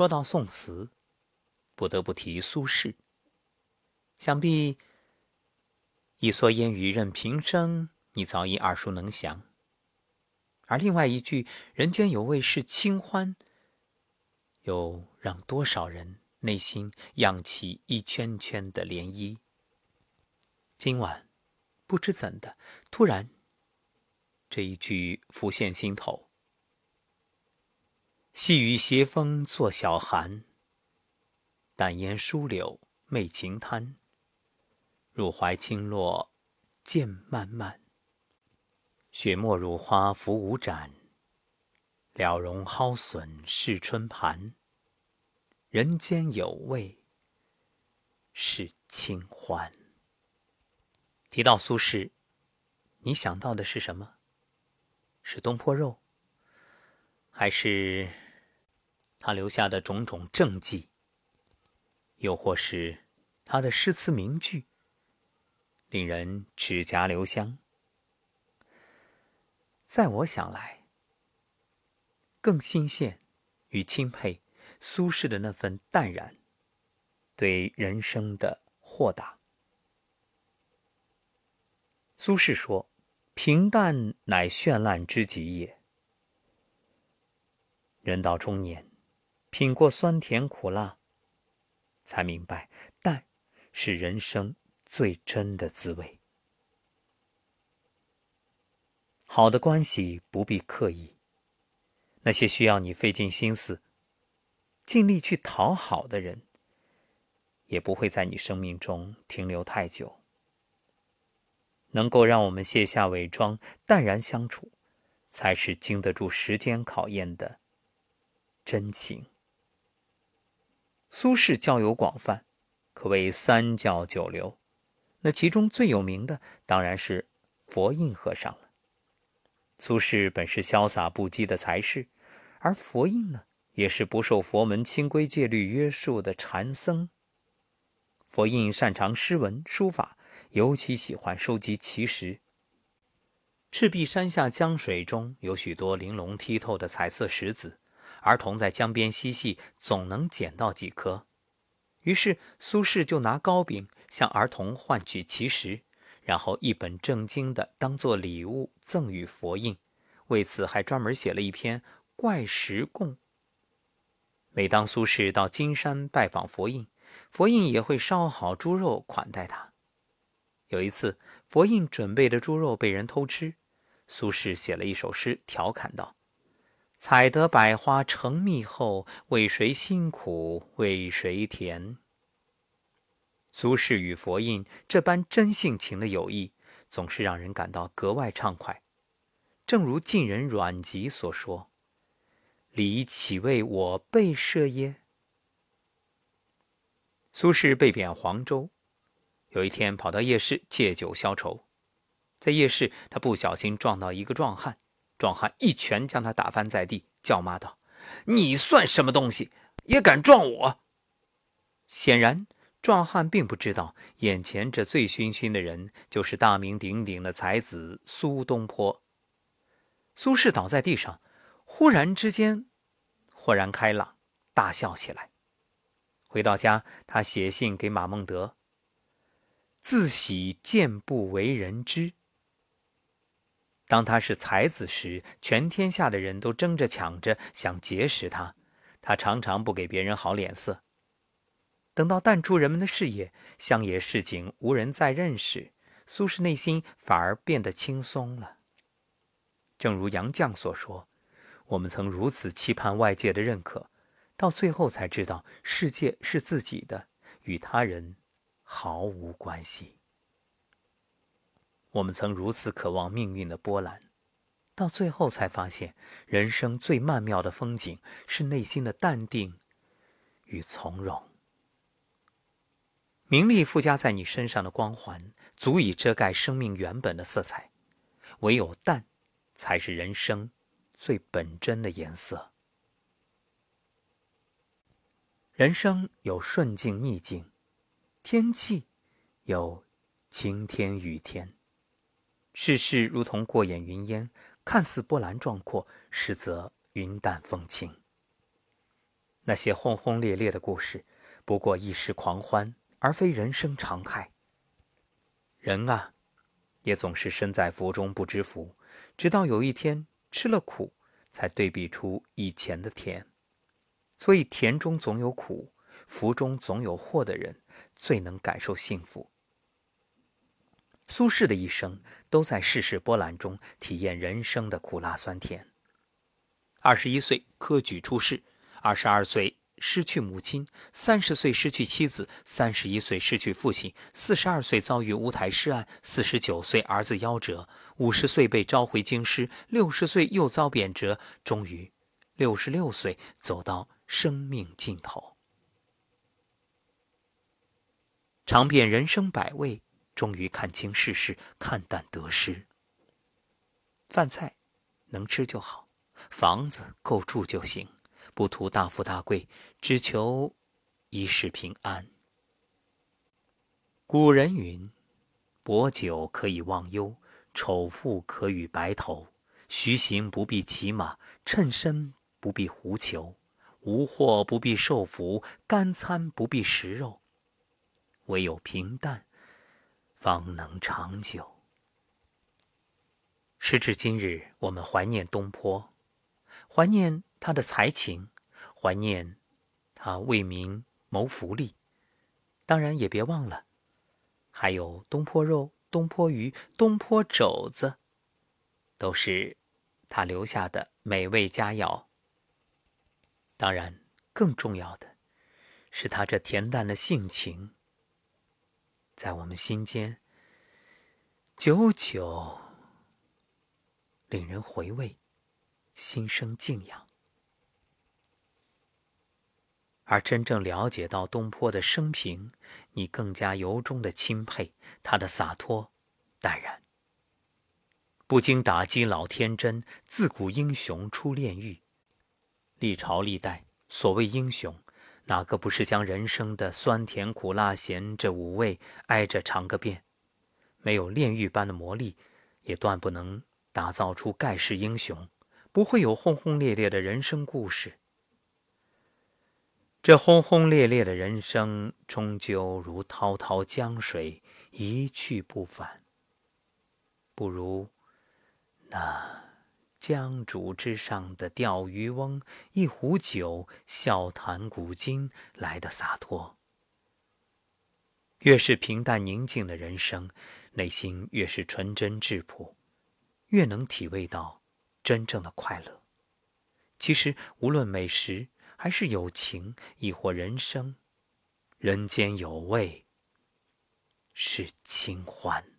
说到宋词，不得不提苏轼。想必“一蓑烟雨任平生”，你早已耳熟能详。而另外一句“人间有味是清欢”，又让多少人内心漾起一圈圈的涟漪。今晚，不知怎的，突然这一句浮现心头：“细雨斜风作晓寒，淡烟疏柳媚晴滩。入怀轻落渐漫漫。”雪沫如花浮无盏，了容蒿笋是春盘。人间有味是清欢。提到苏轼，你想到的是什么？是东坡肉，还是他留下的种种政绩？又或是他的诗词名句，令人齿颊留香？在我想来，更新鲜与钦佩苏轼的那份淡然，对人生的豁达。苏轼说：“平淡乃绚烂之极也。人到中年，品过酸甜苦辣，才明白淡是人生最真的滋味。”好的关系不必刻意，那些需要你费尽心思、尽力去讨好的人，也不会在你生命中停留太久。能够让我们卸下伪装、淡然相处，才是经得住时间考验的真情。苏轼交友广泛，可谓三教九流，那其中最有名的当然是佛印和尚了。苏轼本是潇洒不羁的才士，而佛印呢，也是不受佛门清规戒律约束的禅僧。佛印擅长诗文书法，尤其喜欢收集奇石。赤壁山下江水中有许多玲珑剔透的彩色石子，儿童在江边嬉戏，总能捡到几颗。于是苏轼就拿糕饼向儿童换取奇石。然后一本正经的当做礼物赠与佛印，为此还专门写了一篇《怪石供》。每当苏轼到金山拜访佛印，佛印也会烧好猪肉款待他。有一次，佛印准备的猪肉被人偷吃，苏轼写了一首诗调侃道：“采得百花成蜜后，为谁辛苦为谁甜？”苏轼与佛印这般真性情的友谊，总是让人感到格外畅快。正如晋人阮籍所说：“礼岂为我辈设耶？”苏轼被贬黄州，有一天跑到夜市借酒消愁，在夜市他不小心撞到一个壮汉，壮汉一拳将他打翻在地，叫骂道：“你算什么东西，也敢撞我？”显然。壮汉并不知道，眼前这醉醺醺的人就是大名鼎鼎的才子苏东坡。苏轼倒在地上，忽然之间豁然开朗，大笑起来。回到家，他写信给马孟德，自喜见不为人知。当他是才子时，全天下的人都争着抢着想结识他，他常常不给别人好脸色。等到淡出人们的视野，乡野市井无人再认识，苏轼内心反而变得轻松了。正如杨绛所说：“我们曾如此期盼外界的认可，到最后才知道世界是自己的，与他人毫无关系。我们曾如此渴望命运的波澜，到最后才发现，人生最曼妙的风景是内心的淡定与从容。”名利附加在你身上的光环，足以遮盖生命原本的色彩。唯有淡，才是人生最本真的颜色。人生有顺境逆境，天气有晴天雨天，世事如同过眼云烟，看似波澜壮阔，实则云淡风轻。那些轰轰烈烈的故事，不过一时狂欢，而非人生常态。人啊，也总是身在福中不知福，直到有一天吃了苦，才对比出以前的甜。所以，甜中总有苦，福中总有祸的人，最能感受幸福。苏轼的一生都在世事波澜中体验人生的苦辣酸甜。二十一岁科举出仕，二十二岁失去母亲，三十岁失去妻子，三十一岁失去父亲，四十二岁遭遇乌台诗案，四十九岁儿子夭折，五十岁被召回京师，六十岁又遭贬谪，终于。六十六岁，走到生命尽头，尝遍人生百味，终于看清世事，看淡得失。饭菜能吃就好，房子够住就行，不图大富大贵，只求一世平安。古人云：“薄酒可以忘忧，丑妇可与白头。徐行不必骑马，趁身。”不必胡求，无货不必受福，干餐不必食肉，唯有平淡，方能长久。时至今日，我们怀念东坡，怀念他的才情，怀念他为民谋福利，当然也别忘了，还有东坡肉、东坡鱼、东坡肘子，都是他留下的美味佳肴。当然，更重要的是他这恬淡的性情，在我们心间久久令人回味，心生敬仰。而真正了解到东坡的生平，你更加由衷的钦佩他的洒脱淡然。不经打击老天真，自古英雄出炼狱。历朝历代，所谓英雄，哪个不是将人生的酸甜苦辣咸这五味挨着尝个遍？没有炼狱般的磨砺，也断不能打造出盖世英雄，不会有轰轰烈烈的人生故事。这轰轰烈烈的人生，终究如滔滔江水，一去不返。不如那。江渚之上的钓鱼翁，一壶酒，笑谈古今，来的洒脱。越是平淡宁静的人生，内心越是纯真质朴，越能体味到真正的快乐。其实，无论美食，还是友情，亦或人生，人间有味是清欢。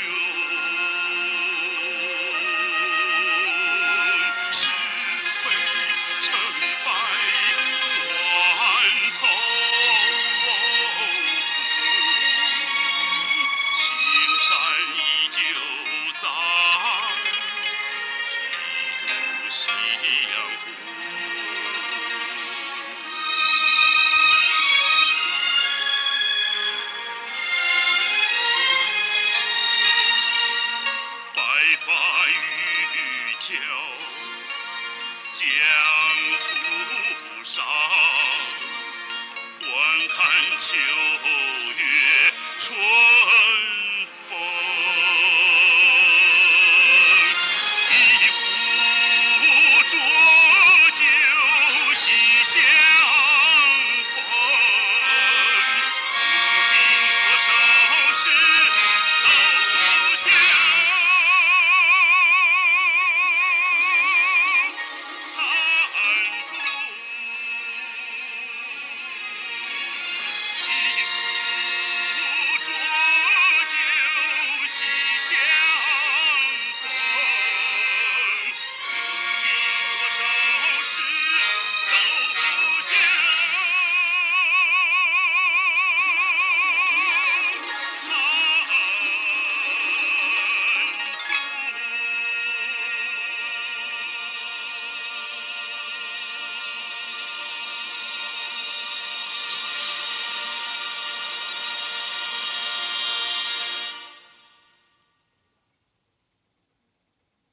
You. 马与蛟江渚上惯看秋月春。